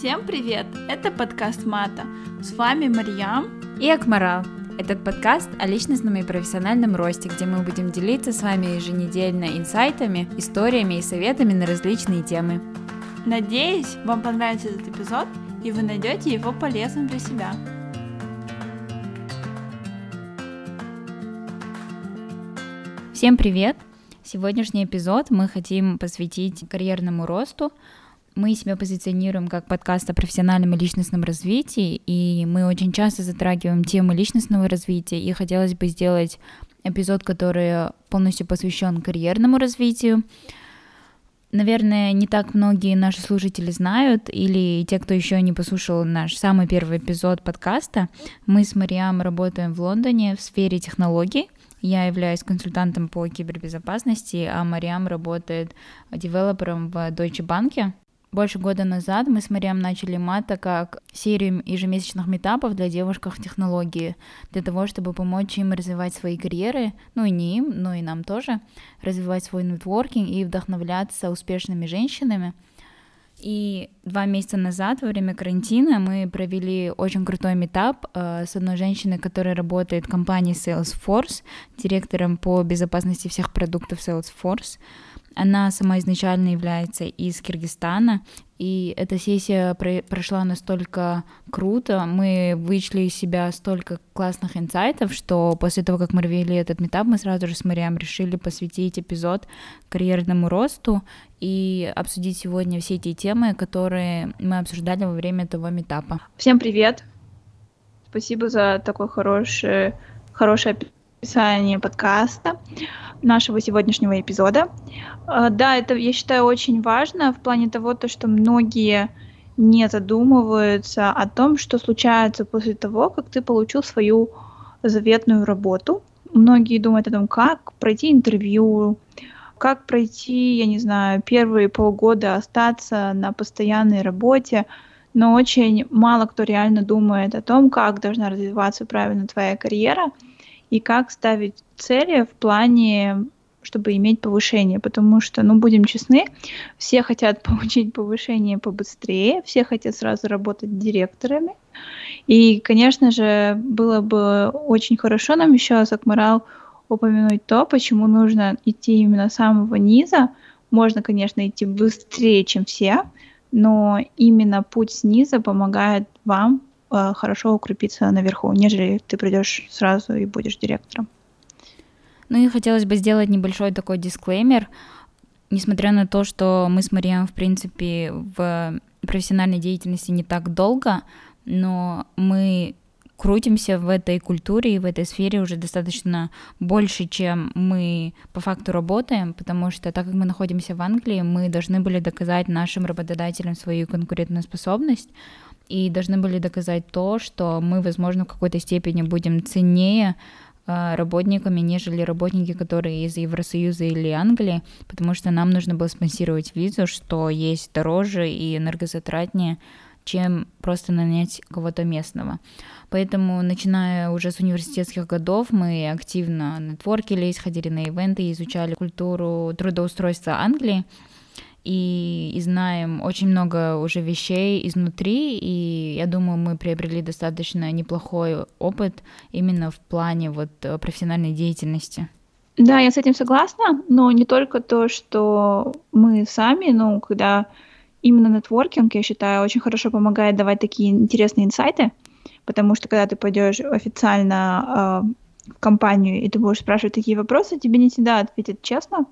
Всем привет! Это подкаст Мата. С вами Марьям и Акмарал. Этот подкаст о личностном и профессиональном росте, где мы будем делиться с вами еженедельно инсайтами, историями и советами на различные темы. Надеюсь, вам понравится этот эпизод, и вы найдете его полезным для себя. Всем привет! Сегодняшний эпизод мы хотим посвятить карьерному росту. Мы себя позиционируем как подкаст о профессиональном и личностном развитии, и мы очень часто затрагиваем темы личностного развития, и хотелось бы сделать эпизод, который полностью посвящен карьерному развитию. Наверное, не так многие наши слушатели знают, или те, кто еще не послушал наш самый первый эпизод подкаста, мы с Мариам работаем в Лондоне в сфере технологий, я являюсь консультантом по кибербезопасности, а Мариам работает девелопером в Deutsche Bank. Больше года назад мы с Мариам начали мата как серию ежемесячных метапов для девушек в технологии, для того, чтобы помочь им развивать свои карьеры, ну и не им, но и нам тоже, развивать свой нетворкинг и вдохновляться успешными женщинами — и два месяца назад, во время карантина, мы провели очень крутой метап э, с одной женщиной, которая работает в компании Salesforce, директором по безопасности всех продуктов Salesforce. Она сама изначально является из Киргизстана, и эта сессия прошла настолько круто, мы вычли из себя столько классных инсайтов, что после того, как мы вели этот метап, мы сразу же с Мариам решили посвятить эпизод карьерному росту и обсудить сегодня все эти темы, которые мы обсуждали во время того метапа. Всем привет! Спасибо за такой хороший, хорошее описание подкаста нашего сегодняшнего эпизода. А, да, это, я считаю, очень важно в плане того, то, что многие не задумываются о том, что случается после того, как ты получил свою заветную работу. Многие думают о том, как пройти интервью, как пройти, я не знаю, первые полгода остаться на постоянной работе, но очень мало кто реально думает о том, как должна развиваться правильно твоя карьера и как ставить цели в плане чтобы иметь повышение, потому что, ну, будем честны, все хотят получить повышение побыстрее, все хотят сразу работать директорами, и, конечно же, было бы очень хорошо нам еще, Сакмарал, упомянуть то, почему нужно идти именно с самого низа. Можно, конечно, идти быстрее, чем все, но именно путь снизу помогает вам э, хорошо укрепиться наверху, нежели ты придешь сразу и будешь директором. Ну и хотелось бы сделать небольшой такой дисклеймер. Несмотря на то, что мы с Марием, в принципе, в профессиональной деятельности не так долго, но мы крутимся в этой культуре и в этой сфере уже достаточно больше, чем мы по факту работаем, потому что так как мы находимся в Англии, мы должны были доказать нашим работодателям свою конкурентную способность и должны были доказать то, что мы, возможно, в какой-то степени будем ценнее а, работниками, нежели работники, которые из Евросоюза или Англии, потому что нам нужно было спонсировать визу, что есть дороже и энергозатратнее, чем просто нанять кого-то местного. Поэтому, начиная уже с университетских годов, мы активно нетворкились, ходили на ивенты, изучали культуру трудоустройства Англии, и, и знаем очень много уже вещей изнутри, и я думаю, мы приобрели достаточно неплохой опыт именно в плане вот э, профессиональной деятельности. Да, я с этим согласна, но не только то, что мы сами, но когда именно нетворкинг, я считаю, очень хорошо помогает давать такие интересные инсайты, потому что когда ты пойдешь официально э, в компанию и ты будешь спрашивать такие вопросы, тебе не всегда ответят честно,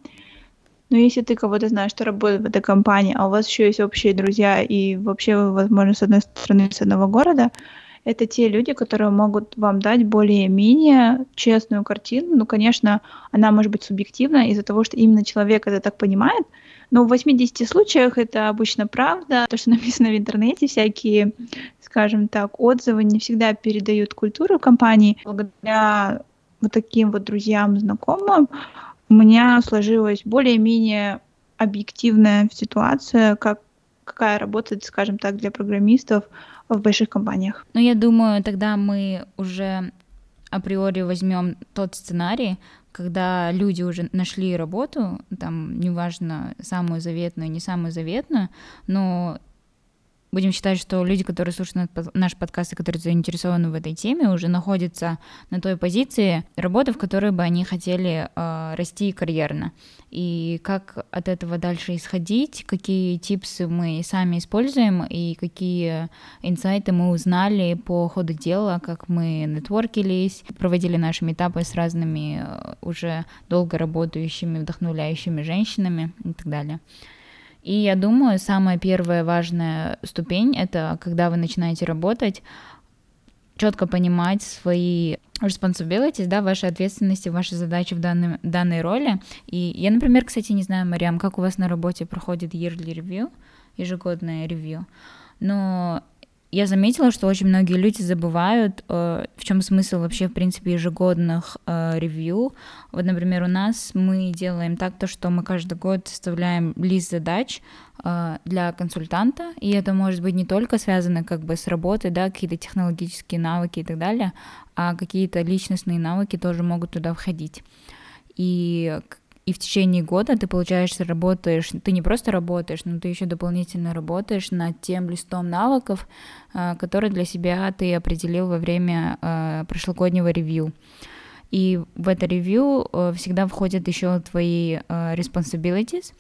но если ты кого-то знаешь, что работает в этой компании, а у вас еще есть общие друзья, и вообще вы, возможно, с одной стороны, с одного города, это те люди, которые могут вам дать более-менее честную картину. Ну, конечно, она может быть субъективна из-за того, что именно человек это так понимает, но в 80 случаях это обычно правда. То, что написано в интернете, всякие, скажем так, отзывы не всегда передают культуру компании. Благодаря вот таким вот друзьям, знакомым, у меня сложилась более-менее объективная ситуация, как какая работает, скажем так, для программистов в больших компаниях. Ну, я думаю, тогда мы уже априори возьмем тот сценарий, когда люди уже нашли работу, там, неважно, самую заветную, не самую заветную, но будем считать, что люди, которые слушают наш подкаст и которые заинтересованы в этой теме, уже находятся на той позиции работы, в которой бы они хотели э, расти карьерно. И как от этого дальше исходить, какие типсы мы сами используем и какие инсайты мы узнали по ходу дела, как мы нетворкились, проводили наши этапы с разными э, уже долго работающими, вдохновляющими женщинами и так далее. И я думаю, самая первая важная ступень — это когда вы начинаете работать, четко понимать свои responsibilities, да, ваши ответственности, ваши задачи в данной, данной роли. И я, например, кстати, не знаю, Мариам, как у вас на работе проходит yearly review, ежегодное ревью, но я заметила, что очень многие люди забывают, э, в чем смысл вообще, в принципе, ежегодных э, ревью. Вот, например, у нас мы делаем так, то, что мы каждый год составляем лист задач э, для консультанта, и это может быть не только связано как бы с работой, да, какие-то технологические навыки и так далее, а какие-то личностные навыки тоже могут туда входить. И и в течение года ты, получаешь, работаешь, ты не просто работаешь, но ты еще дополнительно работаешь над тем листом навыков, а, который для себя ты определил во время а, прошлогоднего ревью. И в это ревью э, всегда входят еще твои э, responsibilities,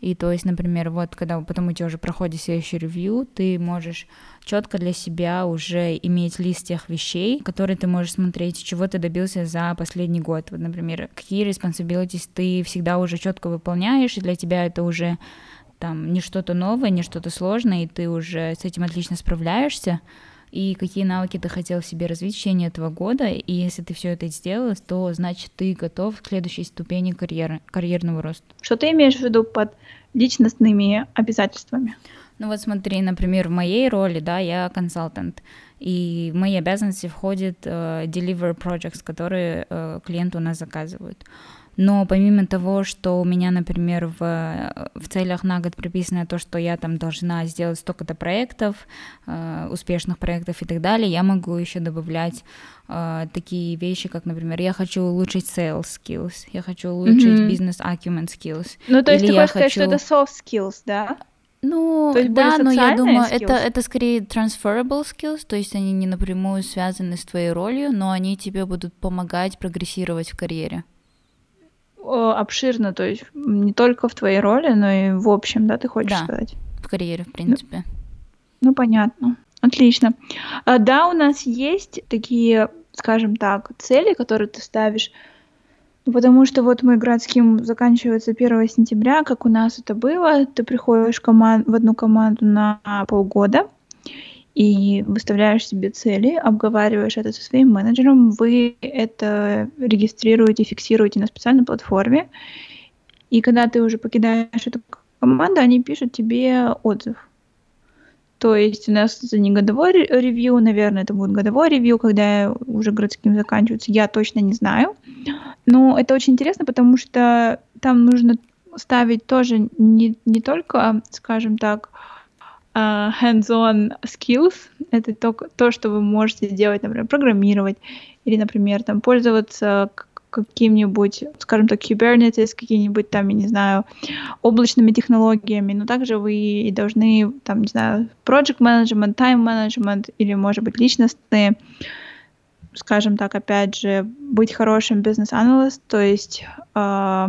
и то есть, например, вот когда потом у тебя уже проходит следующий ревью, ты можешь четко для себя уже иметь лист тех вещей, которые ты можешь смотреть, чего ты добился за последний год. Вот, например, какие responsibilities ты всегда уже четко выполняешь, и для тебя это уже там не что-то новое, не что-то сложное, и ты уже с этим отлично справляешься и какие навыки ты хотел себе развить в течение этого года, и если ты все это сделал, то значит ты готов к следующей ступени карьеры, карьерного роста. Что ты имеешь в виду под личностными обязательствами? Ну вот смотри, например, в моей роли, да, я консультант, и в мои обязанности входит uh, deliver projects, которые uh, клиенты у нас заказывают. Но помимо того, что у меня, например, в, в целях на год прописано то, что я там должна сделать столько-то проектов, э, успешных проектов и так далее, я могу еще добавлять э, такие вещи, как, например, я хочу улучшить sales skills, я хочу улучшить mm-hmm. business acumen skills. Ну, то есть ты хочешь хочу... сказать, что это soft skills, да? Ну, то есть да, но я думаю, это, это скорее transferable skills, то есть они не напрямую связаны с твоей ролью, но они тебе будут помогать прогрессировать в карьере обширно, то есть не только в твоей роли, но и в общем, да, ты хочешь да, сказать? в карьере, в принципе. Ну, ну понятно. Отлично. А, да, у нас есть такие, скажем так, цели, которые ты ставишь, потому что вот мой градским заканчивается 1 сентября, как у нас это было, ты приходишь команд, в одну команду на полгода, и выставляешь себе цели, обговариваешь это со своим менеджером, вы это регистрируете, фиксируете на специальной платформе, и когда ты уже покидаешь эту команду, они пишут тебе отзыв. То есть у нас это не годовой ревью, наверное, это будет годовой ревью, когда уже городским заканчивается, я точно не знаю. Но это очень интересно, потому что там нужно ставить тоже не, не только, скажем так, uh, hands-on skills. Это то, то, что вы можете делать, например, программировать или, например, там пользоваться каким-нибудь, скажем так, Kubernetes, какими-нибудь там, я не знаю, облачными технологиями, но также вы и должны, там, не знаю, project management, time management или, может быть, личностные, скажем так, опять же, быть хорошим бизнес-аналист, то есть э,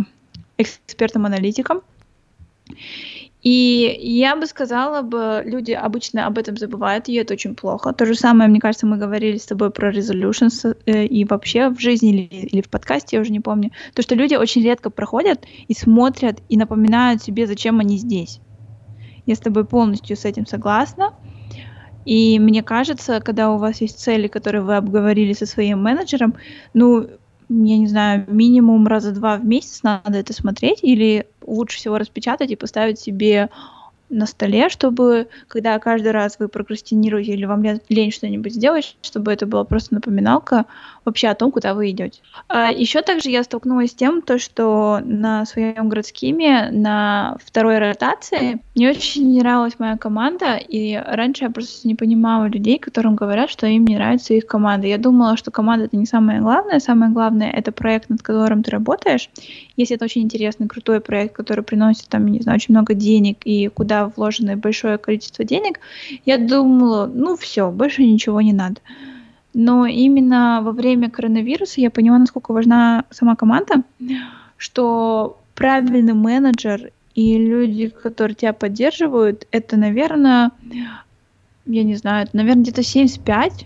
экспертом-аналитиком. И я бы сказала бы, люди обычно об этом забывают, и это очень плохо. То же самое, мне кажется, мы говорили с тобой про resolutions э, и вообще в жизни или, или в подкасте, я уже не помню. То, что люди очень редко проходят и смотрят, и напоминают себе, зачем они здесь. Я с тобой полностью с этим согласна. И мне кажется, когда у вас есть цели, которые вы обговорили со своим менеджером, ну, я не знаю, минимум раза два в месяц надо это смотреть, или лучше всего распечатать и поставить себе на столе, чтобы когда каждый раз вы прокрастинируете или вам лень что-нибудь сделать, чтобы это была просто напоминалка вообще о том, куда вы идете. А еще также я столкнулась с тем, то, что на своем городскими, на второй ротации, мне очень не нравилась моя команда, и раньше я просто не понимала людей, которым говорят, что им не нравится их команда. Я думала, что команда это не самое главное, самое главное это проект, над которым ты работаешь, если это очень интересный, крутой проект, который приносит там, не знаю, очень много денег и куда вложено большое количество денег, я думала, ну все, больше ничего не надо. Но именно во время коронавируса я поняла, насколько важна сама команда, что правильный менеджер и люди, которые тебя поддерживают, это, наверное, я не знаю, это, наверное, где-то 75,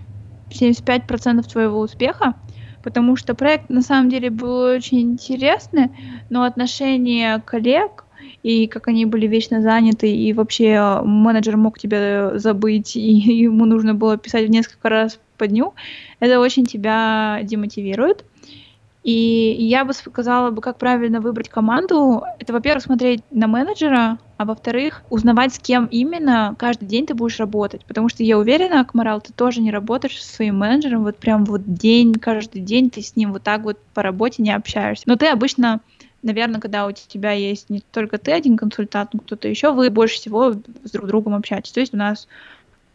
75% твоего успеха, потому что проект на самом деле был очень интересный, но отношения коллег и как они были вечно заняты, и вообще менеджер мог тебя забыть, и ему нужно было писать несколько раз по дню, это очень тебя демотивирует. И я бы сказала бы, как правильно выбрать команду. Это, во-первых, смотреть на менеджера, а во-вторых, узнавать, с кем именно каждый день ты будешь работать. Потому что я уверена, Акмарал, ты тоже не работаешь со своим менеджером вот прям вот день, каждый день ты с ним вот так вот по работе не общаешься. Но ты обычно наверное, когда у тебя есть не только ты один консультант, но кто-то еще, вы больше всего с друг другом общаетесь. То есть у нас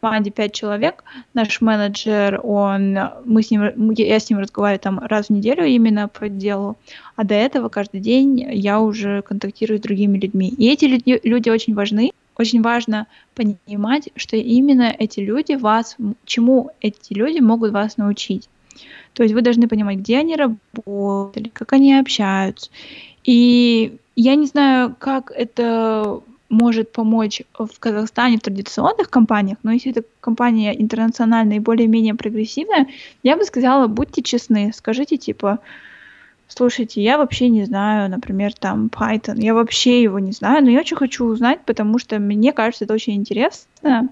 команде 5 человек. Наш менеджер, он, мы с ним, я с ним разговариваю там раз в неделю именно по делу, а до этого каждый день я уже контактирую с другими людьми. И эти люди, люди очень важны. Очень важно понимать, что именно эти люди вас, чему эти люди могут вас научить. То есть вы должны понимать, где они работали, как они общаются. И я не знаю, как это может помочь в Казахстане в традиционных компаниях, но если это компания интернациональная и более-менее прогрессивная, я бы сказала, будьте честны, скажите типа, слушайте, я вообще не знаю, например, там Python, я вообще его не знаю, но я очень хочу узнать, потому что мне кажется, это очень интересно,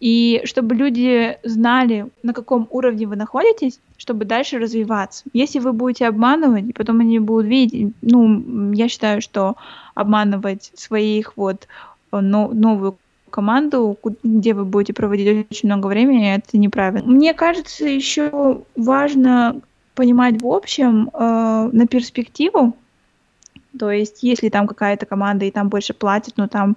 и чтобы люди знали, на каком уровне вы находитесь, чтобы дальше развиваться. Если вы будете обманывать, потом они будут видеть, ну, я считаю, что обманывать своих вот но, новую команду, где вы будете проводить очень много времени, это неправильно. Мне кажется, еще важно понимать в общем э, на перспективу, то есть если там какая-то команда и там больше платят, но там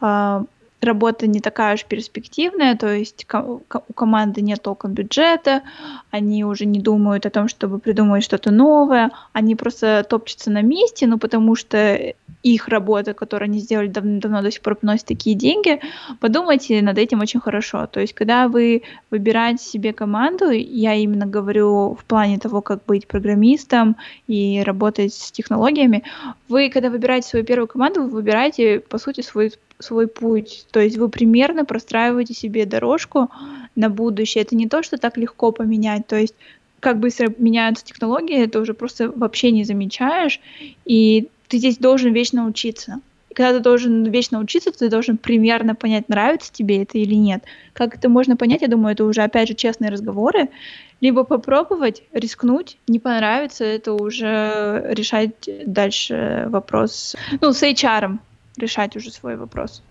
э, работа не такая уж перспективная, то есть у команды нет толком бюджета, они уже не думают о том, чтобы придумать что-то новое, они просто топчутся на месте, ну потому что их работа, которую они сделали давно, до сих пор приносит такие деньги, подумайте над этим очень хорошо. То есть, когда вы выбираете себе команду, я именно говорю в плане того, как быть программистом и работать с технологиями, вы, когда выбираете свою первую команду, вы выбираете, по сути, свой свой путь. То есть вы примерно простраиваете себе дорожку на будущее. Это не то, что так легко поменять. То есть как быстро меняются технологии, это уже просто вообще не замечаешь. И ты здесь должен вечно учиться. И когда ты должен вечно учиться, ты должен примерно понять, нравится тебе это или нет. Как это можно понять, я думаю, это уже, опять же, честные разговоры. Либо попробовать, рискнуть, не понравится, это уже решать дальше вопрос, ну, с HR решать уже свой вопрос.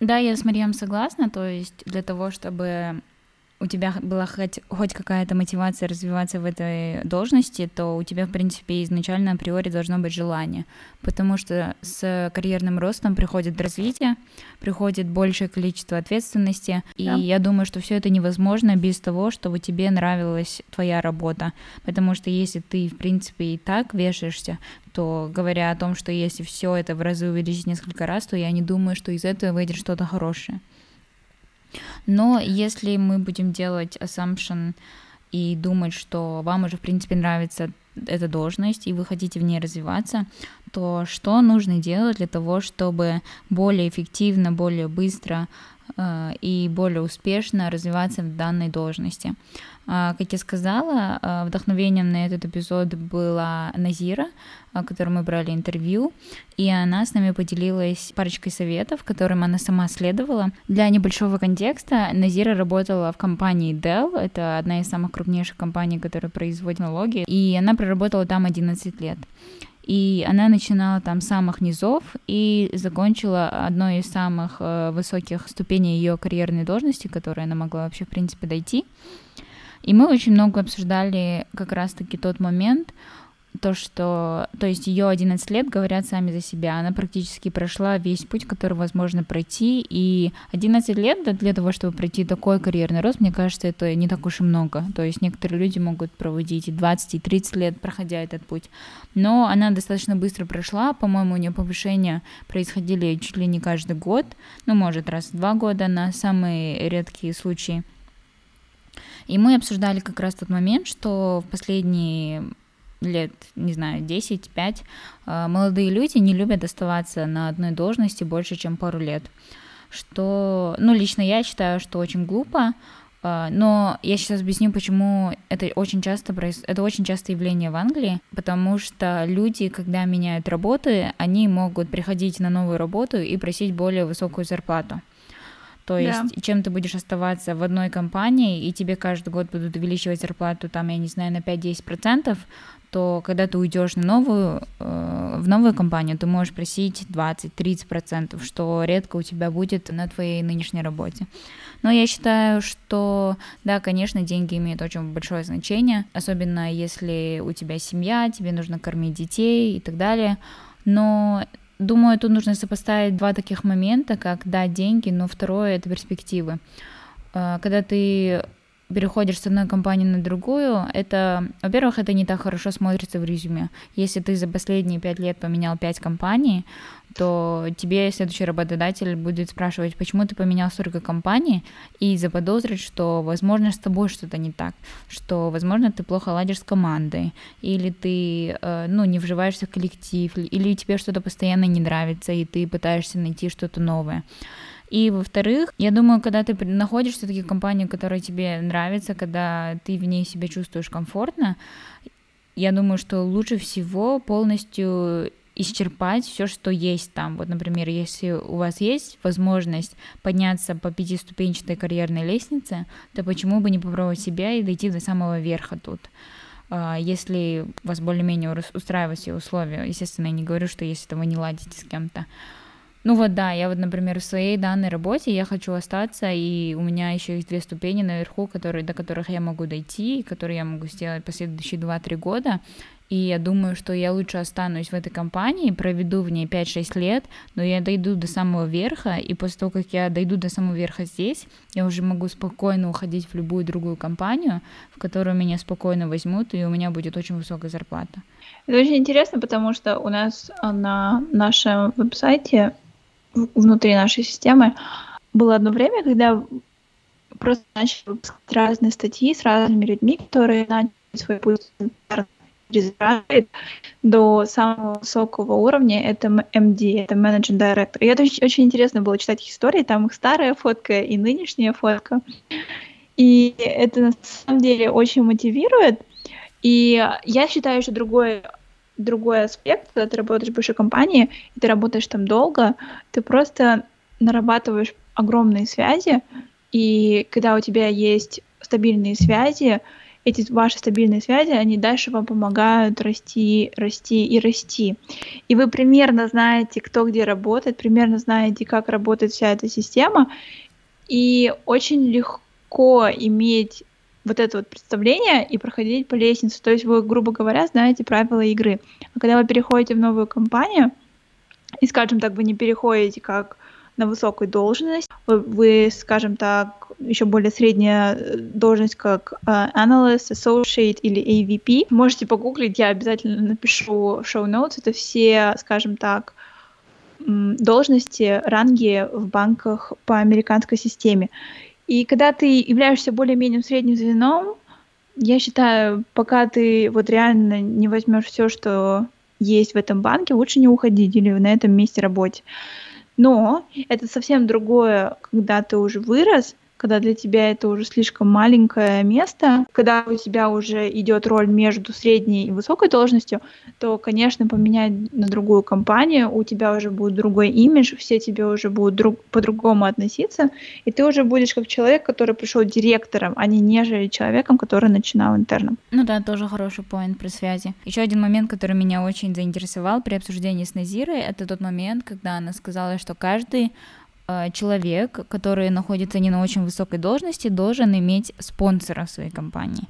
Да, я с Марием согласна, то есть для того, чтобы у тебя была хоть, хоть какая-то мотивация развиваться в этой должности, то у тебя, в принципе, изначально априори должно быть желание, потому что с карьерным ростом приходит развитие, приходит большее количество ответственности, и да. я думаю, что все это невозможно без того, чтобы тебе нравилась твоя работа, потому что если ты, в принципе, и так вешаешься, то говоря о том, что если все это в разы увеличить несколько раз, то я не думаю, что из этого выйдет что-то хорошее. Но если мы будем делать assumption и думать, что вам уже, в принципе, нравится эта должность, и вы хотите в ней развиваться, то что нужно делать для того, чтобы более эффективно, более быстро э, и более успешно развиваться в данной должности? А, как я сказала, а, вдохновением на этот эпизод была Назира, которой мы брали интервью, и она с нами поделилась парочкой советов, которым она сама следовала. Для небольшого контекста, Назира работала в компании Dell, это одна из самых крупнейших компаний, которая производит налоги, и она проработала там 11 лет. И она начинала там с самых низов и закончила одной из самых э, высоких ступеней ее карьерной должности, которой она могла вообще, в принципе, дойти. И мы очень много обсуждали как раз-таки тот момент, то, что, то есть ее 11 лет говорят сами за себя, она практически прошла весь путь, который возможно пройти, и 11 лет для того, чтобы пройти такой карьерный рост, мне кажется, это не так уж и много, то есть некоторые люди могут проводить и 20, и 30 лет, проходя этот путь, но она достаточно быстро прошла, по-моему, у нее повышения происходили чуть ли не каждый год, ну, может, раз в два года на самые редкие случаи, и мы обсуждали как раз тот момент, что в последние лет, не знаю, 10-5, э, молодые люди не любят оставаться на одной должности больше, чем пару лет. Что, ну, лично я считаю, что очень глупо, э, но я сейчас объясню, почему это очень часто проис... это очень часто явление в Англии, потому что люди, когда меняют работы, они могут приходить на новую работу и просить более высокую зарплату. То есть, да. чем ты будешь оставаться в одной компании, и тебе каждый год будут увеличивать зарплату, там, я не знаю, на 5-10%, то когда ты уйдешь на новую, э, в новую компанию, ты можешь просить 20-30%, что редко у тебя будет на твоей нынешней работе. Но я считаю, что, да, конечно, деньги имеют очень большое значение, особенно если у тебя семья, тебе нужно кормить детей и так далее. Но Думаю, тут нужно сопоставить два таких момента, как да, деньги, но второе это перспективы. А, когда ты переходишь с одной компании на другую, это, во-первых, это не так хорошо смотрится в резюме. Если ты за последние пять лет поменял пять компаний, то тебе следующий работодатель будет спрашивать, почему ты поменял столько компаний, и заподозрить, что, возможно, с тобой что-то не так, что, возможно, ты плохо ладишь с командой, или ты, э, ну, не вживаешься в коллектив, или тебе что-то постоянно не нравится, и ты пытаешься найти что-то новое. И, во-вторых, я думаю, когда ты находишь все-таки компанию, которая тебе нравится, когда ты в ней себя чувствуешь комфортно, я думаю, что лучше всего полностью исчерпать все, что есть там. Вот, например, если у вас есть возможность подняться по пятиступенчатой карьерной лестнице, то почему бы не попробовать себя и дойти до самого верха тут? А, если вас более-менее устраивают все условия, естественно, я не говорю, что если вы не ладите с кем-то, ну вот да, я вот, например, в своей данной работе я хочу остаться, и у меня еще есть две ступени наверху, которые, до которых я могу дойти, которые я могу сделать последующие 2-3 года. И я думаю, что я лучше останусь в этой компании, проведу в ней 5-6 лет, но я дойду до самого верха, и после того, как я дойду до самого верха здесь, я уже могу спокойно уходить в любую другую компанию, в которую меня спокойно возьмут, и у меня будет очень высокая зарплата. Это очень интересно, потому что у нас на нашем веб-сайте внутри нашей системы. Было одно время, когда просто начали выпускать разные статьи с разными людьми, которые начали свой путь до самого высокого уровня, это MD, это Managing Director. И это очень, очень интересно было читать их истории, там их старая фотка и нынешняя фотка. И это на самом деле очень мотивирует. И я считаю, что другой другой аспект, когда ты работаешь в большой компании, и ты работаешь там долго, ты просто нарабатываешь огромные связи, и когда у тебя есть стабильные связи, эти ваши стабильные связи, они дальше вам помогают расти, расти и расти. И вы примерно знаете, кто где работает, примерно знаете, как работает вся эта система, и очень легко иметь вот это вот представление и проходить по лестнице. То есть вы, грубо говоря, знаете правила игры. А когда вы переходите в новую компанию, и, скажем так, вы не переходите как на высокую должность, вы, вы скажем так, еще более средняя э, должность, как uh, Analyst, Associate или AVP. Можете погуглить, я обязательно напишу notes. Это все, скажем так, должности, ранги в банках по американской системе. И когда ты являешься более-менее средним звеном, я считаю, пока ты вот реально не возьмешь все, что есть в этом банке, лучше не уходить или на этом месте работать. Но это совсем другое, когда ты уже вырос, когда для тебя это уже слишком маленькое место, когда у тебя уже идет роль между средней и высокой должностью, то, конечно, поменять на другую компанию, у тебя уже будет другой имидж, все тебе уже будут друг, по-другому относиться, и ты уже будешь как человек, который пришел директором, а не нежели человеком, который начинал интерном. Ну да, тоже хороший поинт при связи. Еще один момент, который меня очень заинтересовал при обсуждении с Назирой, это тот момент, когда она сказала, что каждый человек, который находится не на очень высокой должности, должен иметь спонсора в своей компании.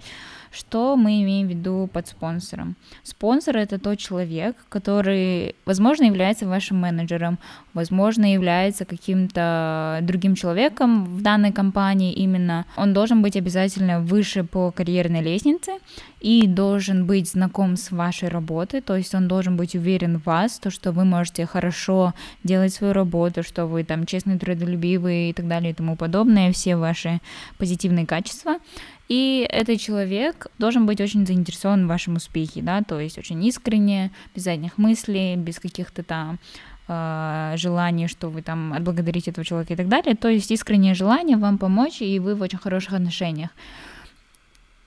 Что мы имеем в виду под спонсором? Спонсор — это тот человек, который, возможно, является вашим менеджером, возможно, является каким-то другим человеком в данной компании именно. Он должен быть обязательно выше по карьерной лестнице и должен быть знаком с вашей работой, то есть он должен быть уверен в вас, то, что вы можете хорошо делать свою работу, что вы там честный, трудолюбивый и так далее и тому подобное, все ваши позитивные качества. И этот человек должен быть очень заинтересован в вашем успехе, да, то есть очень искренне, без задних мыслей, без каких-то там э, желаний, что вы там отблагодарите этого человека и так далее. То есть искреннее желание вам помочь, и вы в очень хороших отношениях.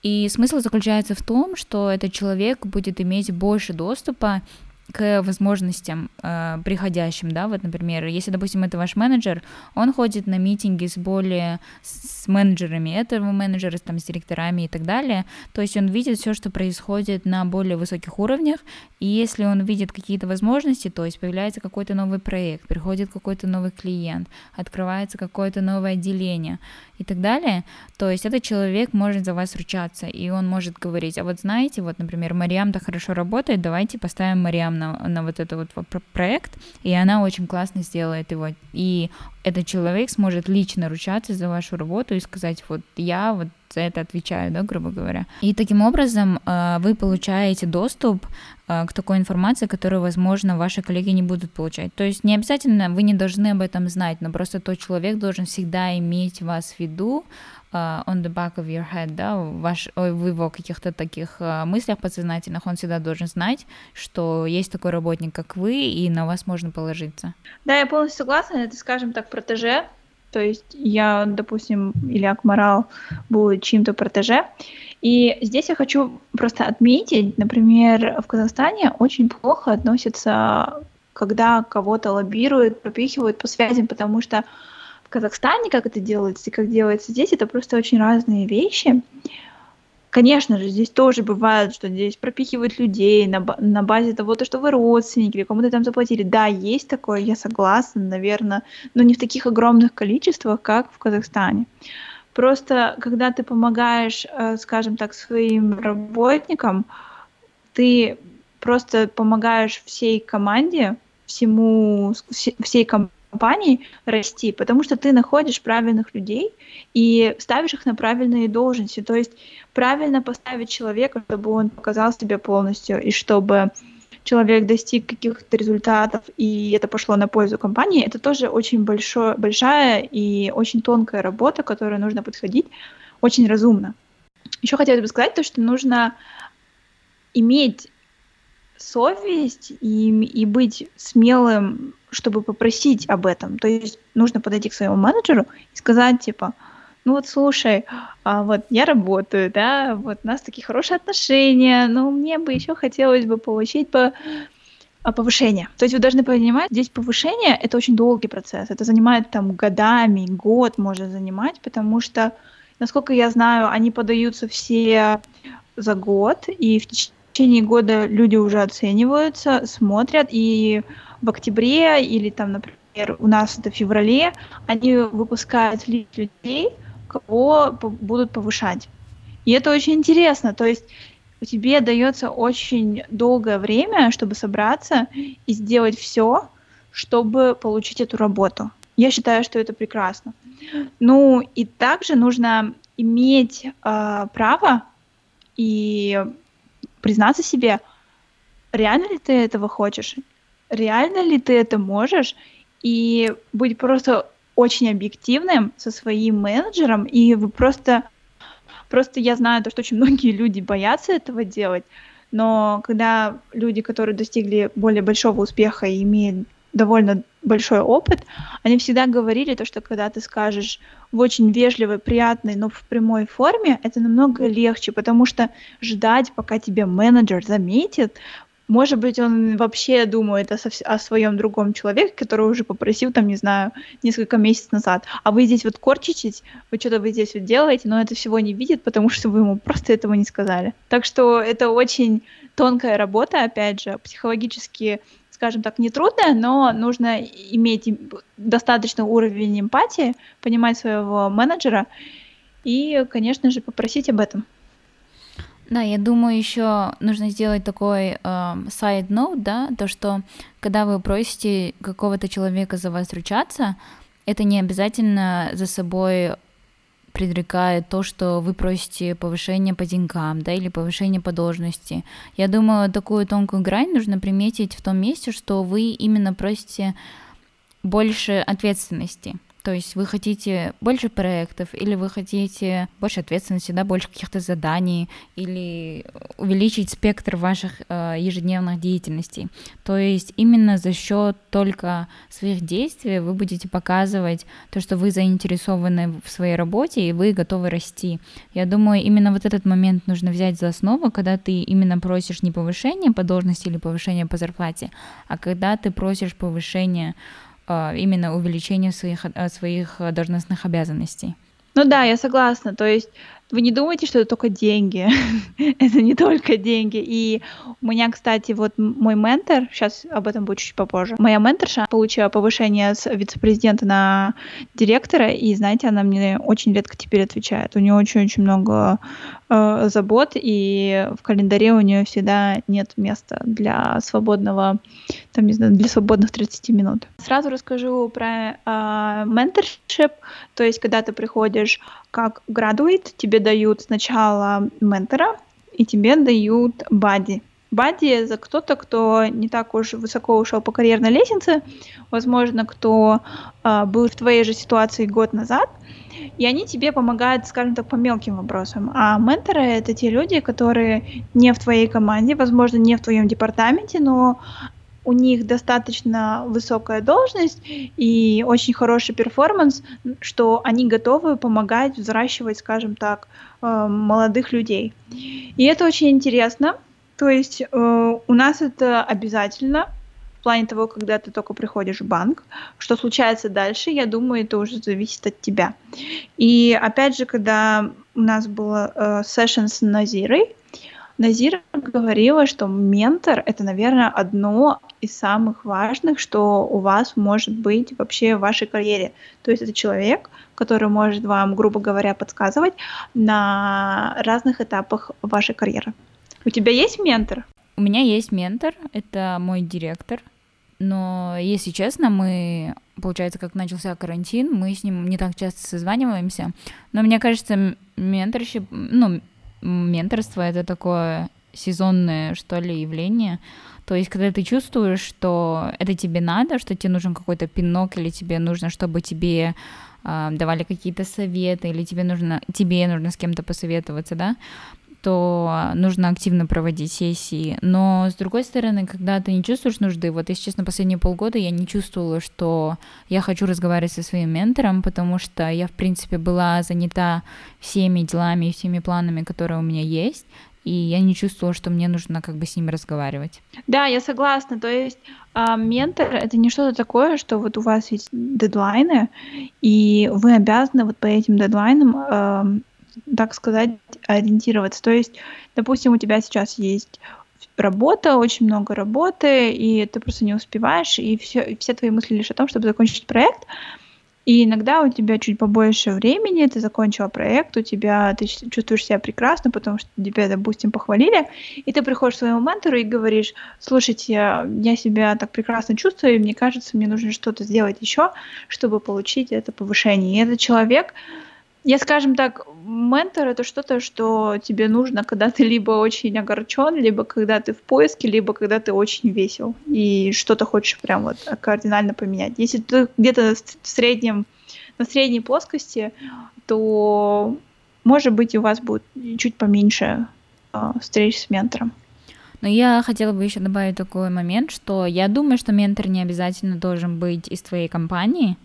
И смысл заключается в том, что этот человек будет иметь больше доступа к возможностям э, приходящим, да, вот, например, если, допустим, это ваш менеджер, он ходит на митинги с более с менеджерами этого менеджера, там, с директорами и так далее, то есть он видит все, что происходит на более высоких уровнях, и если он видит какие-то возможности, то есть появляется какой-то новый проект, приходит какой-то новый клиент, открывается какое-то новое отделение и так далее, то есть этот человек может за вас ручаться, и он может говорить, а вот знаете, вот, например, Мариам-то хорошо работает, давайте поставим Мариам на, на вот этот вот проект, и она очень классно сделает его. И этот человек сможет лично ручаться за вашу работу и сказать, вот я вот за это отвечаю, да, грубо говоря. И таким образом э, вы получаете доступ э, к такой информации, которую, возможно, ваши коллеги не будут получать. То есть не обязательно вы не должны об этом знать, но просто тот человек должен всегда иметь вас в виду, uh, on the back of your head, да, ваш, в его каких-то таких uh, мыслях подсознательных, он всегда должен знать, что есть такой работник, как вы, и на вас можно положиться. Да, я полностью согласна, это, скажем так, протеже, то есть я, допустим, или Акмарал будет чьим-то протеже, и здесь я хочу просто отметить, например, в Казахстане очень плохо относятся, когда кого-то лоббируют, пропихивают по связям, потому что Казахстане, как это делается и как делается здесь, это просто очень разные вещи. Конечно же, здесь тоже бывает, что здесь пропихивают людей на, на базе того, то, что вы родственники или кому-то там заплатили. Да, есть такое, я согласна, наверное, но не в таких огромных количествах, как в Казахстане. Просто, когда ты помогаешь, э, скажем так, своим работникам, ты просто помогаешь всей команде, всему, всей компании, расти, потому что ты находишь правильных людей и ставишь их на правильные должности. То есть правильно поставить человека, чтобы он показал себя полностью и чтобы человек достиг каких-то результатов, и это пошло на пользу компании, это тоже очень большое, большая и очень тонкая работа, которой нужно подходить очень разумно. Еще хотелось бы сказать то, что нужно иметь совесть и, и быть смелым, чтобы попросить об этом. То есть нужно подойти к своему менеджеру и сказать, типа, ну вот слушай, а вот я работаю, да, вот у нас такие хорошие отношения, но мне бы еще хотелось бы получить по а, повышение. То есть вы должны понимать, здесь повышение это очень долгий процесс. Это занимает там годами, год может занимать, потому что, насколько я знаю, они подаются все за год, и в течение течение года люди уже оцениваются, смотрят, и в октябре или там, например, у нас это в феврале, они выпускают людей, кого будут повышать. И это очень интересно, то есть тебе дается очень долгое время, чтобы собраться и сделать все, чтобы получить эту работу. Я считаю, что это прекрасно. Ну и также нужно иметь э, право и признаться себе, реально ли ты этого хочешь, реально ли ты это можешь, и быть просто очень объективным со своим менеджером, и вы просто, просто я знаю, то, что очень многие люди боятся этого делать, но когда люди, которые достигли более большого успеха и имеют довольно большой опыт, они всегда говорили то, что когда ты скажешь в очень вежливой, приятной, но в прямой форме, это намного легче, потому что ждать, пока тебя менеджер заметит, может быть, он вообще думает о, о своем другом человеке, который уже попросил, там, не знаю, несколько месяцев назад. А вы здесь вот корчитесь, вы что-то вы здесь вот делаете, но это всего не видит, потому что вы ему просто этого не сказали. Так что это очень тонкая работа, опять же, психологически скажем так, нетрудная, но нужно иметь достаточный уровень эмпатии, понимать своего менеджера и, конечно же, попросить об этом. Да, я думаю, еще нужно сделать такой э, side note, да, то, что когда вы просите какого-то человека за вас ручаться, это не обязательно за собой предрекает то, что вы просите повышение по деньгам, да, или повышение по должности. Я думаю, такую тонкую грань нужно приметить в том месте, что вы именно просите больше ответственности. То есть вы хотите больше проектов, или вы хотите больше ответственности, да, больше каких-то заданий, или увеличить спектр ваших э, ежедневных деятельностей. То есть именно за счет только своих действий вы будете показывать то, что вы заинтересованы в своей работе и вы готовы расти. Я думаю, именно вот этот момент нужно взять за основу, когда ты именно просишь не повышения по должности или повышения по зарплате, а когда ты просишь повышения а, именно увеличению своих, а, своих должностных обязанностей. Ну да, я согласна. То есть вы не думайте, что это только деньги. это не только деньги. И у меня, кстати, вот мой ментор, сейчас об этом будет чуть попозже, моя менторша получила повышение с вице-президента на директора, и, знаете, она мне очень редко теперь отвечает. У нее очень-очень много э, забот, и в календаре у нее всегда нет места для свободного, там, не знаю, для свободных 30 минут. Сразу расскажу про э, то есть, когда ты приходишь как градует, тебе дают сначала ментора, и тебе дают бади. Бади — это кто-то, кто не так уж высоко ушел по карьерной лестнице, возможно, кто э, был в твоей же ситуации год назад, и они тебе помогают, скажем так, по мелким вопросам. А менторы — это те люди, которые не в твоей команде, возможно, не в твоем департаменте, но у них достаточно высокая должность и очень хороший перформанс, что они готовы помогать взращивать, скажем так, э, молодых людей. И это очень интересно. То есть э, у нас это обязательно в плане того, когда ты только приходишь в банк. Что случается дальше, я думаю, это уже зависит от тебя. И опять же, когда у нас было э, с Назирой, Назира говорила, что ментор — это, наверное, одно из самых важных, что у вас может быть вообще в вашей карьере. То есть это человек, который может вам, грубо говоря, подсказывать на разных этапах вашей карьеры. У тебя есть ментор? У меня есть ментор, это мой директор. Но, если честно, мы, получается, как начался карантин, мы с ним не так часто созваниваемся. Но мне кажется, менторшип, ну, менторство это такое сезонное, что ли, явление. То есть, когда ты чувствуешь, что это тебе надо, что тебе нужен какой-то пинок, или тебе нужно, чтобы тебе э, давали какие-то советы, или тебе нужно, тебе нужно с кем-то посоветоваться, да, то нужно активно проводить сессии. Но с другой стороны, когда ты не чувствуешь нужды, вот если честно, последние полгода я не чувствовала, что я хочу разговаривать со своим ментором, потому что я, в принципе, была занята всеми делами и всеми планами, которые у меня есть, и я не чувствовала, что мне нужно как бы с ними разговаривать. Да, я согласна. То есть а, ментор это не что-то такое, что вот у вас есть дедлайны, и вы обязаны вот по этим дедлайнам а, так сказать, ориентироваться. То есть, допустим, у тебя сейчас есть работа, очень много работы, и ты просто не успеваешь, и все, все твои мысли лишь о том, чтобы закончить проект. И иногда у тебя чуть побольше времени, ты закончила проект, у тебя ты чувствуешь себя прекрасно, потому что тебя, допустим, похвалили, и ты приходишь к своему ментору и говоришь, слушайте, я себя так прекрасно чувствую, и мне кажется, мне нужно что-то сделать еще, чтобы получить это повышение. И этот человек, я, скажем так, ментор это что-то, что тебе нужно, когда ты либо очень огорчен, либо когда ты в поиске, либо когда ты очень весел и что-то хочешь прям вот кардинально поменять. Если ты где-то в среднем, на средней плоскости, то, может быть, у вас будет чуть поменьше э, встреч с ментором. Но я хотела бы еще добавить такой момент, что я думаю, что ментор не обязательно должен быть из твоей компании.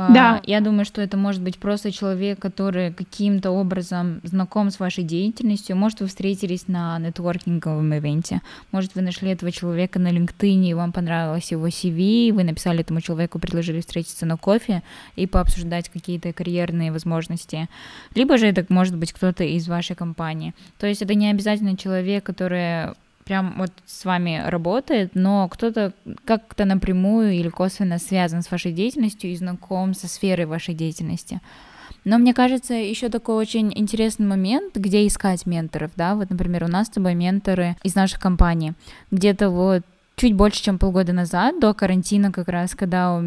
А, да. Я думаю, что это может быть просто человек, который каким-то образом знаком с вашей деятельностью. Может, вы встретились на нетворкинговом ивенте. Может, вы нашли этого человека на LinkedIn, и вам понравилось его CV, вы написали этому человеку, предложили встретиться на кофе и пообсуждать какие-то карьерные возможности. Либо же это может быть кто-то из вашей компании. То есть это не обязательно человек, который прям вот с вами работает, но кто-то как-то напрямую или косвенно связан с вашей деятельностью и знаком со сферой вашей деятельности. Но мне кажется, еще такой очень интересный момент, где искать менторов, да, вот, например, у нас с тобой менторы из нашей компании, где-то вот чуть больше, чем полгода назад, до карантина как раз, когда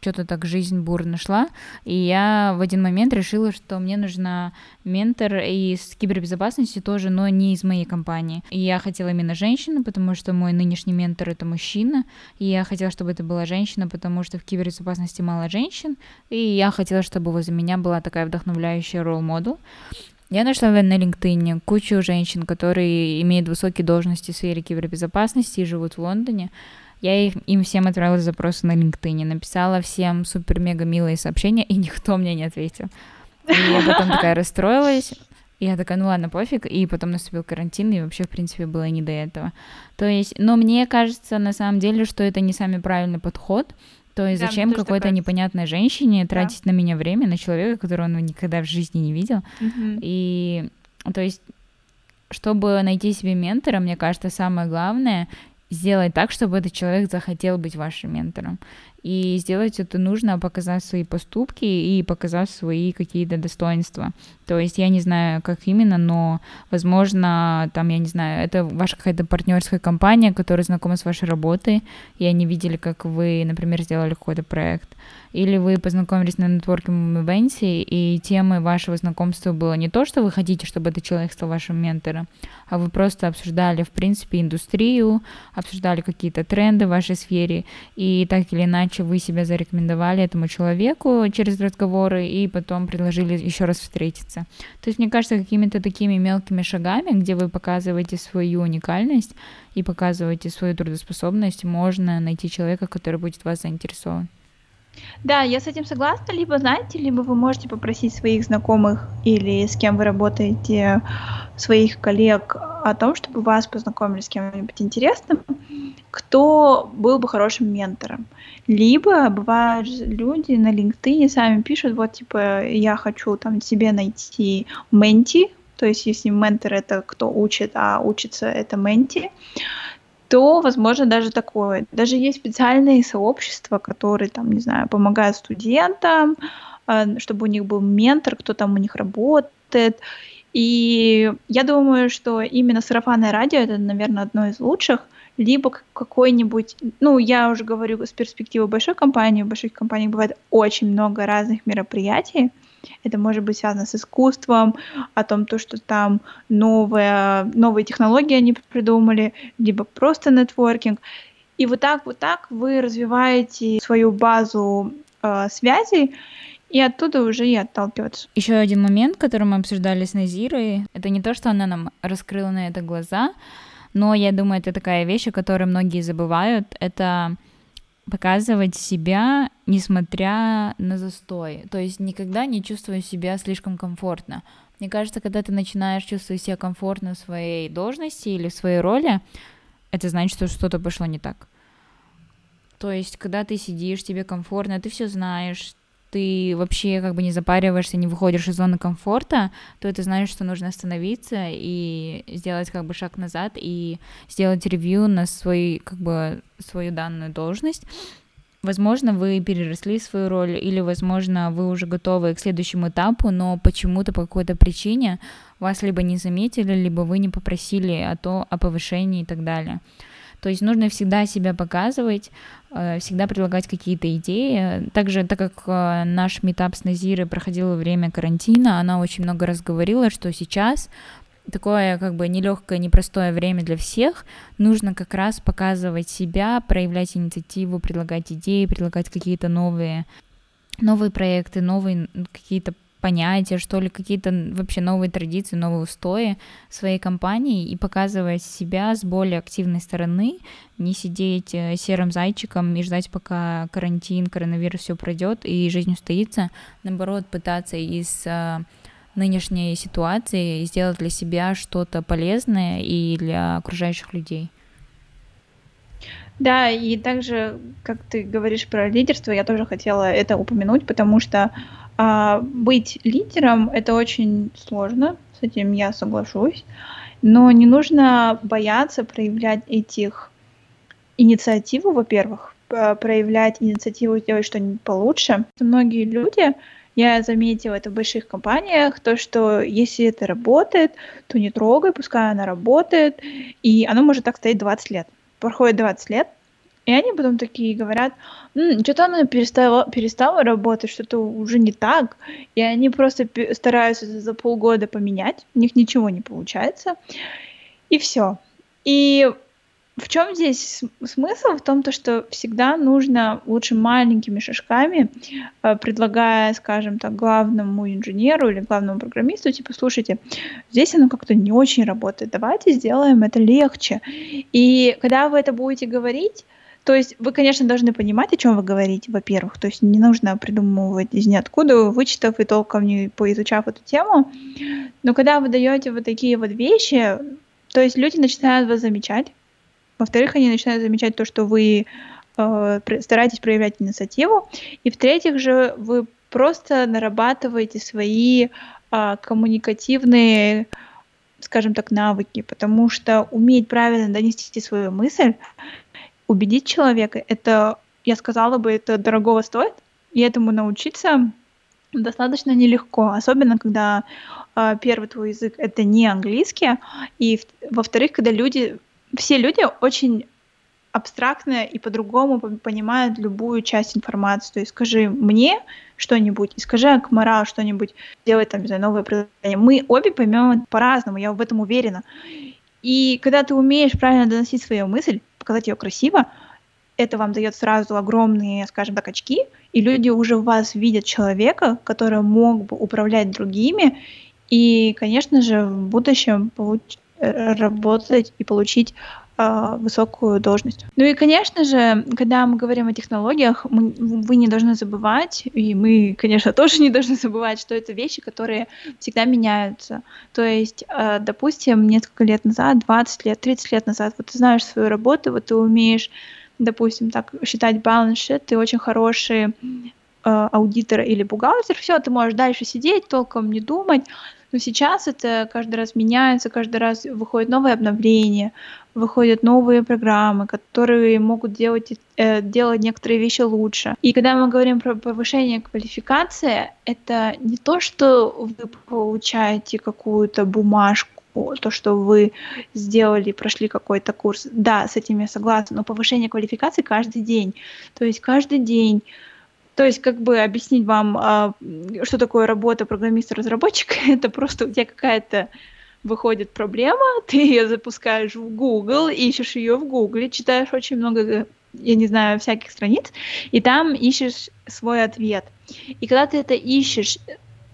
что-то так жизнь бурно шла, и я в один момент решила, что мне нужна ментор из кибербезопасности тоже, но не из моей компании. И я хотела именно женщину, потому что мой нынешний ментор — это мужчина, и я хотела, чтобы это была женщина, потому что в кибербезопасности мало женщин, и я хотела, чтобы возле меня была такая вдохновляющая ролл-модел. Я нашла на LinkedIn кучу женщин, которые имеют высокие должности в сфере кибербезопасности и живут в Лондоне. Я их, им всем отправила запросы на LinkedIn, написала всем супер-мега милые сообщения, и никто мне не ответил. И я потом такая расстроилась, я такая, ну ладно, пофиг, и потом наступил карантин, и вообще, в принципе, было не до этого. То есть, но мне кажется, на самом деле, что это не самый правильный подход, то есть да, зачем какой-то непонятной женщине тратить да. на меня время, на человека, которого он никогда в жизни не видел. Угу. И то есть, чтобы найти себе ментора, мне кажется, самое главное сделать так, чтобы этот человек захотел быть вашим ментором. И сделать это нужно, показать свои поступки и показать свои какие-то достоинства. То есть я не знаю, как именно, но, возможно, там, я не знаю, это ваша какая-то партнерская компания, которая знакома с вашей работой, и они видели, как вы, например, сделали какой-то проект или вы познакомились на нетворкинговом ивенте, и темой вашего знакомства было не то, что вы хотите, чтобы этот человек стал вашим ментором, а вы просто обсуждали, в принципе, индустрию, обсуждали какие-то тренды в вашей сфере, и так или иначе вы себя зарекомендовали этому человеку через разговоры, и потом предложили еще раз встретиться. То есть, мне кажется, какими-то такими мелкими шагами, где вы показываете свою уникальность и показываете свою трудоспособность, можно найти человека, который будет вас заинтересован. Да, я с этим согласна. Либо, знаете, либо вы можете попросить своих знакомых или с кем вы работаете, своих коллег о том, чтобы вас познакомили с кем-нибудь интересным, кто был бы хорошим ментором. Либо бывают люди на LinkedIn сами пишут, вот типа я хочу там себе найти менти, то есть если ментор это кто учит, а учится это менти, то, возможно, даже такое. Даже есть специальные сообщества, которые, там, не знаю, помогают студентам, э, чтобы у них был ментор, кто там у них работает. И я думаю, что именно сарафанное радио это, наверное, одно из лучших, либо какой-нибудь, ну, я уже говорю с перспективы большой компании, в больших компаниях бывает очень много разных мероприятий, это может быть связано с искусством, о том, то, что там новые, новые технологии они придумали, либо просто нетворкинг. И вот так, вот так вы развиваете свою базу э, связей, и оттуда уже и отталкиваться. Еще один момент, который мы обсуждали с Назирой, это не то, что она нам раскрыла на это глаза, но я думаю, это такая вещь, о которой многие забывают. Это показывать себя, несмотря на застой. То есть никогда не чувствую себя слишком комфортно. Мне кажется, когда ты начинаешь чувствовать себя комфортно в своей должности или в своей роли, это значит, что что-то пошло не так. То есть, когда ты сидишь, тебе комфортно, ты все знаешь, ты вообще как бы не запариваешься, не выходишь из зоны комфорта, то это значит, что нужно остановиться и сделать как бы шаг назад и сделать ревью на свой, как бы, свою данную должность. Возможно, вы переросли свою роль, или, возможно, вы уже готовы к следующему этапу, но почему-то по какой-то причине вас либо не заметили, либо вы не попросили о, то, о повышении и так далее. То есть нужно всегда себя показывать, всегда предлагать какие-то идеи. Также, так как э, наш метап с Назирой проходил во время карантина, она очень много раз говорила, что сейчас такое как бы нелегкое, непростое время для всех, нужно как раз показывать себя, проявлять инициативу, предлагать идеи, предлагать какие-то новые новые проекты, новые какие-то понятия, что ли, какие-то вообще новые традиции, новые устои своей компании и показывать себя с более активной стороны, не сидеть э, серым зайчиком и ждать, пока карантин, коронавирус все пройдет и жизнь устоится, наоборот, пытаться из э, нынешней ситуации сделать для себя что-то полезное и для окружающих людей. Да, и также, как ты говоришь про лидерство, я тоже хотела это упомянуть, потому что а, быть лидером это очень сложно, с этим я соглашусь, но не нужно бояться проявлять этих инициативу, во-первых, проявлять инициативу сделать что-нибудь получше. Многие люди Я заметила это в больших компаниях, то, что если это работает, то не трогай, пускай она работает, и оно может так стоять 20 лет. Проходит 20 лет, и они потом такие говорят, что-то она перестала, перестала работать, что-то уже не так. И они просто стараются за полгода поменять, у них ничего не получается. И все. И в чем здесь смысл? В том, то, что всегда нужно лучше маленькими шажками, э, предлагая, скажем так, главному инженеру или главному программисту, типа, слушайте, здесь оно как-то не очень работает, давайте сделаем это легче. И когда вы это будете говорить, то есть вы, конечно, должны понимать, о чем вы говорите, во-первых. То есть не нужно придумывать из ниоткуда, вычитав и толком не поизучав эту тему. Но когда вы даете вот такие вот вещи, то есть люди начинают вас замечать. Во-вторых, они начинают замечать то, что вы э, стараетесь проявлять инициативу. И в-третьих же, вы просто нарабатываете свои э, коммуникативные скажем так, навыки, потому что уметь правильно донести свою мысль убедить человека, это, я сказала бы, это дорогого стоит, и этому научиться достаточно нелегко, особенно когда э, первый твой язык это не английский, и во-вторых, когда люди, все люди очень абстрактно и по-другому понимают любую часть информации. То есть скажи мне что-нибудь, и скажи Акмара что-нибудь, делай там, не знаю, новое приложение. Мы обе поймем по-разному, я в этом уверена. И когда ты умеешь правильно доносить свою мысль, показать ее красиво, это вам дает сразу огромные, скажем так, очки, и люди уже в вас видят человека, который мог бы управлять другими, и, конечно же, в будущем получ- э, работать и получить э, высокую должность. Ну и, конечно же, когда мы говорим о технологиях, мы, вы не должны забывать, и мы, конечно, тоже не должны забывать, что это вещи, которые всегда меняются. То есть, э, допустим, несколько лет назад, 20 лет, 30 лет назад, вот ты знаешь свою работу, вот ты умеешь, допустим, так считать баланс ты очень хороший э, аудитор или бухгалтер, все, ты можешь дальше сидеть, толком не думать, но сейчас это каждый раз меняется, каждый раз выходит новое обновление, выходят новые программы, которые могут делать, э, делать некоторые вещи лучше. И когда мы говорим про повышение квалификации, это не то, что вы получаете какую-то бумажку, то, что вы сделали, прошли какой-то курс. Да, с этим я согласна, но повышение квалификации каждый день. То есть каждый день то есть, как бы объяснить вам, а, что такое работа программиста-разработчика, это просто у тебя какая-то выходит проблема, ты ее запускаешь в Google, ищешь ее в Google, читаешь очень много, я не знаю, всяких страниц, и там ищешь свой ответ. И когда ты это ищешь,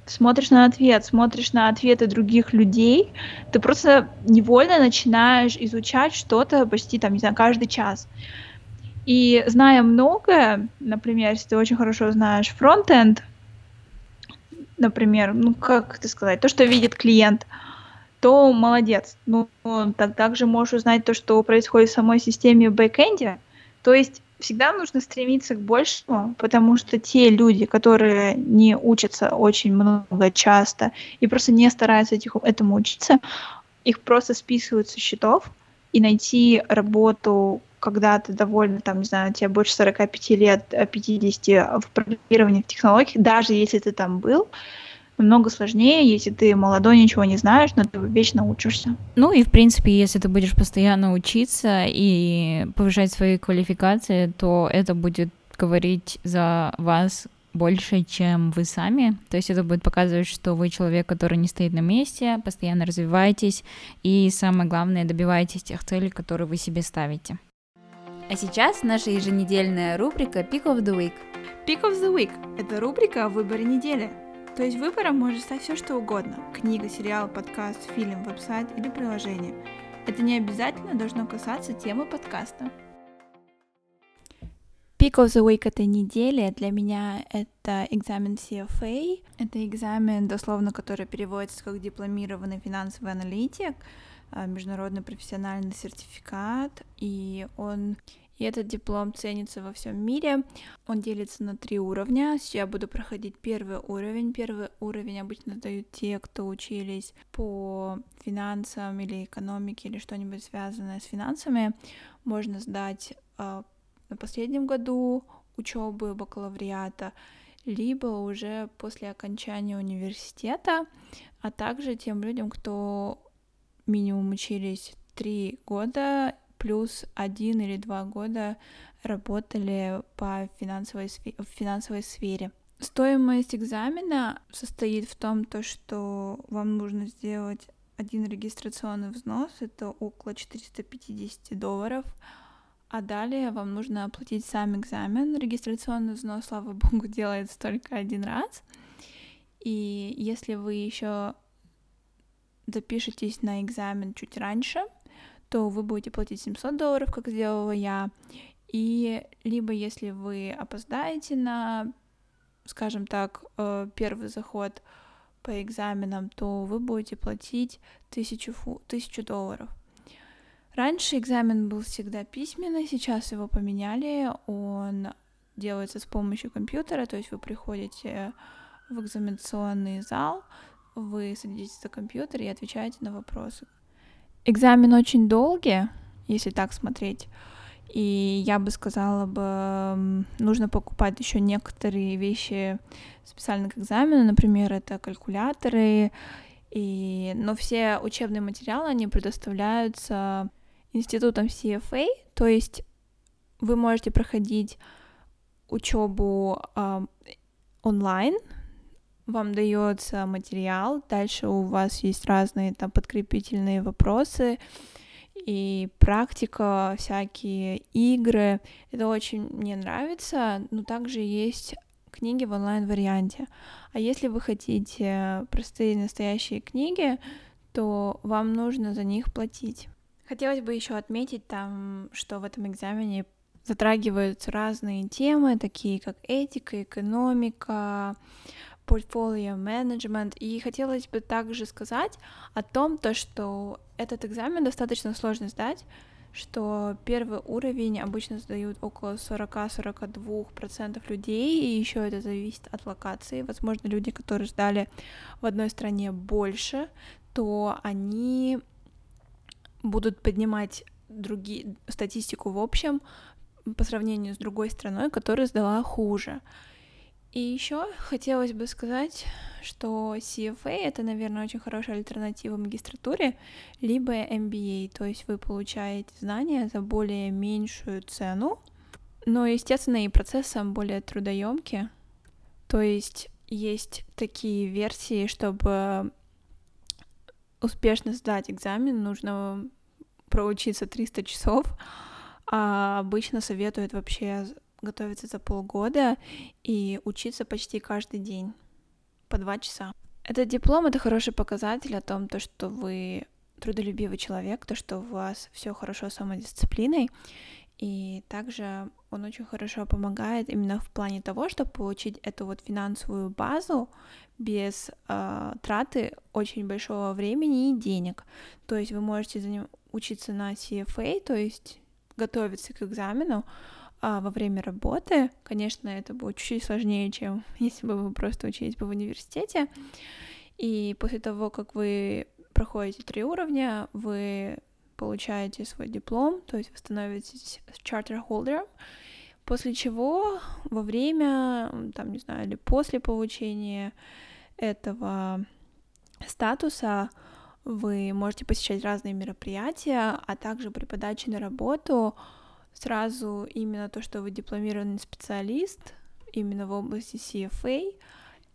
смотришь на ответ, смотришь на ответы других людей, ты просто невольно начинаешь изучать что-то почти там, не знаю, каждый час. И зная многое, например, если ты очень хорошо знаешь фронтенд, например, ну как это сказать, то, что видит клиент, то молодец. Ну, так также можешь узнать то, что происходит в самой системе в бэкэнде. То есть всегда нужно стремиться к большему, потому что те люди, которые не учатся очень много, часто, и просто не стараются этому учиться, их просто списывают со счетов, и найти работу когда ты довольно, там, не знаю, тебе больше 45 лет, 50 э, в программировании, в технологиях, даже если ты там был, намного сложнее, если ты молодой, ничего не знаешь, но ты вечно учишься. Ну и, в принципе, если ты будешь постоянно учиться и повышать свои квалификации, то это будет говорить за вас больше, чем вы сами. То есть это будет показывать, что вы человек, который не стоит на месте, постоянно развиваетесь и, самое главное, добиваетесь тех целей, которые вы себе ставите. А сейчас наша еженедельная рубрика Pick of the Week. Pick of the Week – это рубрика о выборе недели. То есть выбором может стать все что угодно – книга, сериал, подкаст, фильм, веб-сайт или приложение. Это не обязательно должно касаться темы подкаста. Pick of the Week этой недели для меня это экзамен CFA. Это экзамен, дословно, который переводится как дипломированный финансовый аналитик, а, международный профессиональный сертификат, и он и этот диплом ценится во всем мире. Он делится на три уровня. Сейчас я буду проходить первый уровень. Первый уровень обычно дают те, кто учились по финансам или экономике или что-нибудь связанное с финансами. Можно сдать э, на последнем году учебы бакалавриата либо уже после окончания университета, а также тем людям, кто минимум учились три года плюс один или два года работали по финансовой, в финансовой сфере. Стоимость экзамена состоит в том, то, что вам нужно сделать один регистрационный взнос, это около 450 долларов, а далее вам нужно оплатить сам экзамен. Регистрационный взнос, слава богу, делается только один раз. И если вы еще запишетесь на экзамен чуть раньше, то вы будете платить 700 долларов, как сделала я. И либо если вы опоздаете на, скажем так, э, первый заход по экзаменам, то вы будете платить 1000, фу, 1000 долларов. Раньше экзамен был всегда письменный, сейчас его поменяли, он делается с помощью компьютера, то есть вы приходите в экзаменационный зал, вы садитесь за компьютер и отвечаете на вопросы. Экзамен очень долгий, если так смотреть. И я бы сказала бы, нужно покупать еще некоторые вещи специально к экзамену, например, это калькуляторы, и... но все учебные материалы, они предоставляются институтом CFA, то есть вы можете проходить учебу э, онлайн, вам дается материал, дальше у вас есть разные там подкрепительные вопросы и практика, всякие игры. Это очень мне нравится, но также есть книги в онлайн-варианте. А если вы хотите простые настоящие книги, то вам нужно за них платить. Хотелось бы еще отметить там, что в этом экзамене затрагиваются разные темы, такие как этика, экономика, портфолио менеджмент. И хотелось бы также сказать о том, то, что этот экзамен достаточно сложно сдать, что первый уровень обычно сдают около 40-42% людей, и еще это зависит от локации. Возможно, люди, которые ждали в одной стране больше, то они будут поднимать другие статистику в общем по сравнению с другой страной, которая сдала хуже. И еще хотелось бы сказать, что CFA это, наверное, очень хорошая альтернатива магистратуре, либо MBA, то есть вы получаете знания за более меньшую цену, но, естественно, и процессом более трудоемкие. То есть есть такие версии, чтобы успешно сдать экзамен, нужно проучиться 300 часов, а обычно советуют вообще готовиться за полгода и учиться почти каждый день по два часа. Этот диплом — это хороший показатель о том, то, что вы трудолюбивый человек, то, что у вас все хорошо с самодисциплиной, и также он очень хорошо помогает именно в плане того, чтобы получить эту вот финансовую базу без э, траты очень большого времени и денег. То есть вы можете за ним учиться на CFA, то есть готовиться к экзамену, а во время работы, конечно, это будет чуть-чуть сложнее, чем если бы вы просто учились бы в университете. И после того, как вы проходите три уровня, вы получаете свой диплом, то есть вы становитесь holder, после чего во время, там, не знаю, или после получения этого статуса вы можете посещать разные мероприятия, а также при подаче на работу сразу именно то, что вы дипломированный специалист именно в области CFA,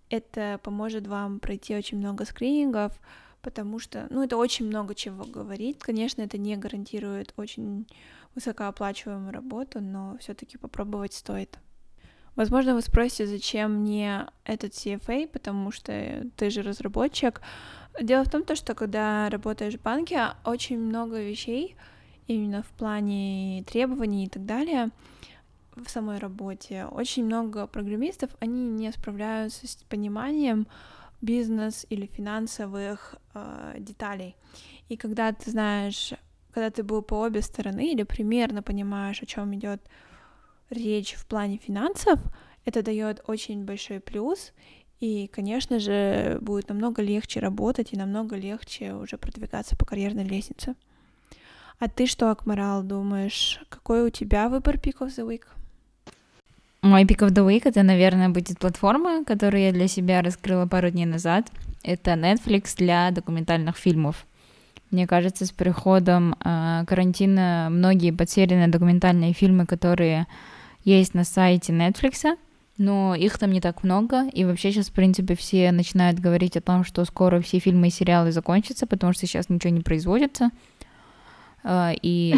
это поможет вам пройти очень много скринингов, потому что, ну, это очень много чего говорит. Конечно, это не гарантирует очень высокооплачиваемую работу, но все-таки попробовать стоит. Возможно, вы спросите, зачем мне этот CFA, потому что ты же разработчик. Дело в том, что когда работаешь в банке, очень много вещей, именно в плане требований и так далее в самой работе. Очень много программистов, они не справляются с пониманием бизнес или финансовых э, деталей. И когда ты знаешь, когда ты был по обе стороны или примерно понимаешь, о чем идет речь в плане финансов, это дает очень большой плюс. И, конечно же, будет намного легче работать и намного легче уже продвигаться по карьерной лестнице. А ты что, Акмарал, думаешь, какой у тебя выбор Pick of the Week? Мой Pick of the Week — это, наверное, будет платформа, которую я для себя раскрыла пару дней назад. Это Netflix для документальных фильмов. Мне кажется, с приходом э, карантина многие подсеренные документальные фильмы, которые есть на сайте Netflix, но их там не так много, и вообще сейчас, в принципе, все начинают говорить о том, что скоро все фильмы и сериалы закончатся, потому что сейчас ничего не производится, и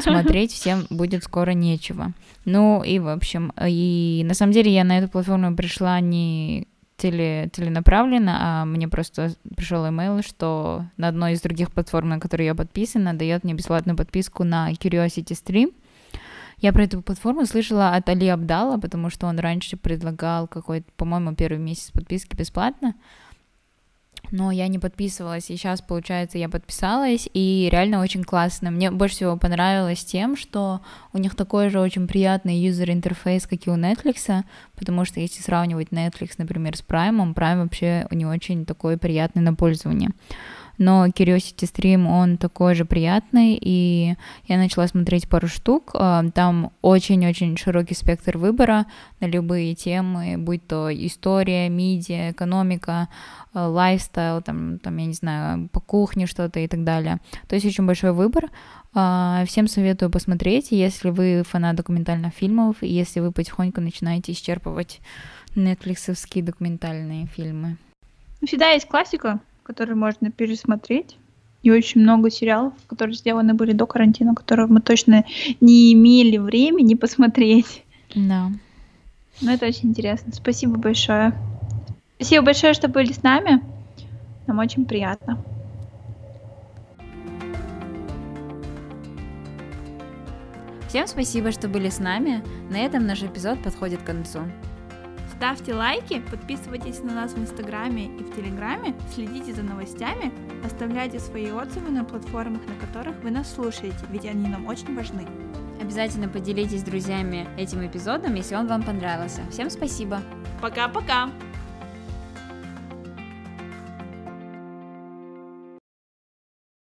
смотреть всем будет скоро нечего. Ну и, в общем, и на самом деле я на эту платформу пришла не теле, теленаправленно, а мне просто пришел имейл, что на одной из других платформ, на которой я подписана, дает мне бесплатную подписку на Curiosity Stream. Я про эту платформу слышала от Али Абдала, потому что он раньше предлагал какой-то, по-моему, первый месяц подписки бесплатно но я не подписывалась, и сейчас, получается, я подписалась, и реально очень классно. Мне больше всего понравилось тем, что у них такой же очень приятный юзер-интерфейс, как и у Netflix, потому что если сравнивать Netflix, например, с Prime, Prime вообще не очень такой приятный на пользование но Curiosity Stream, он такой же приятный, и я начала смотреть пару штук, а, там очень-очень широкий спектр выбора на любые темы, будь то история, медиа, экономика, а, лайфстайл, там, там, я не знаю, по кухне что-то и так далее. То есть очень большой выбор. А, всем советую посмотреть, если вы фанат документальных фильмов, и если вы потихоньку начинаете исчерпывать нетфликсовские документальные фильмы. Всегда есть классика, который можно пересмотреть. И очень много сериалов, которые сделаны были до карантина, которые мы точно не имели времени посмотреть. Да. Но это очень интересно. Спасибо большое. Спасибо большое, что были с нами. Нам очень приятно. Всем спасибо, что были с нами. На этом наш эпизод подходит к концу. Ставьте лайки, подписывайтесь на нас в Инстаграме и в Телеграме, следите за новостями, оставляйте свои отзывы на платформах, на которых вы нас слушаете, ведь они нам очень важны. Обязательно поделитесь с друзьями этим эпизодом, если он вам понравился. Всем спасибо. Пока-пока.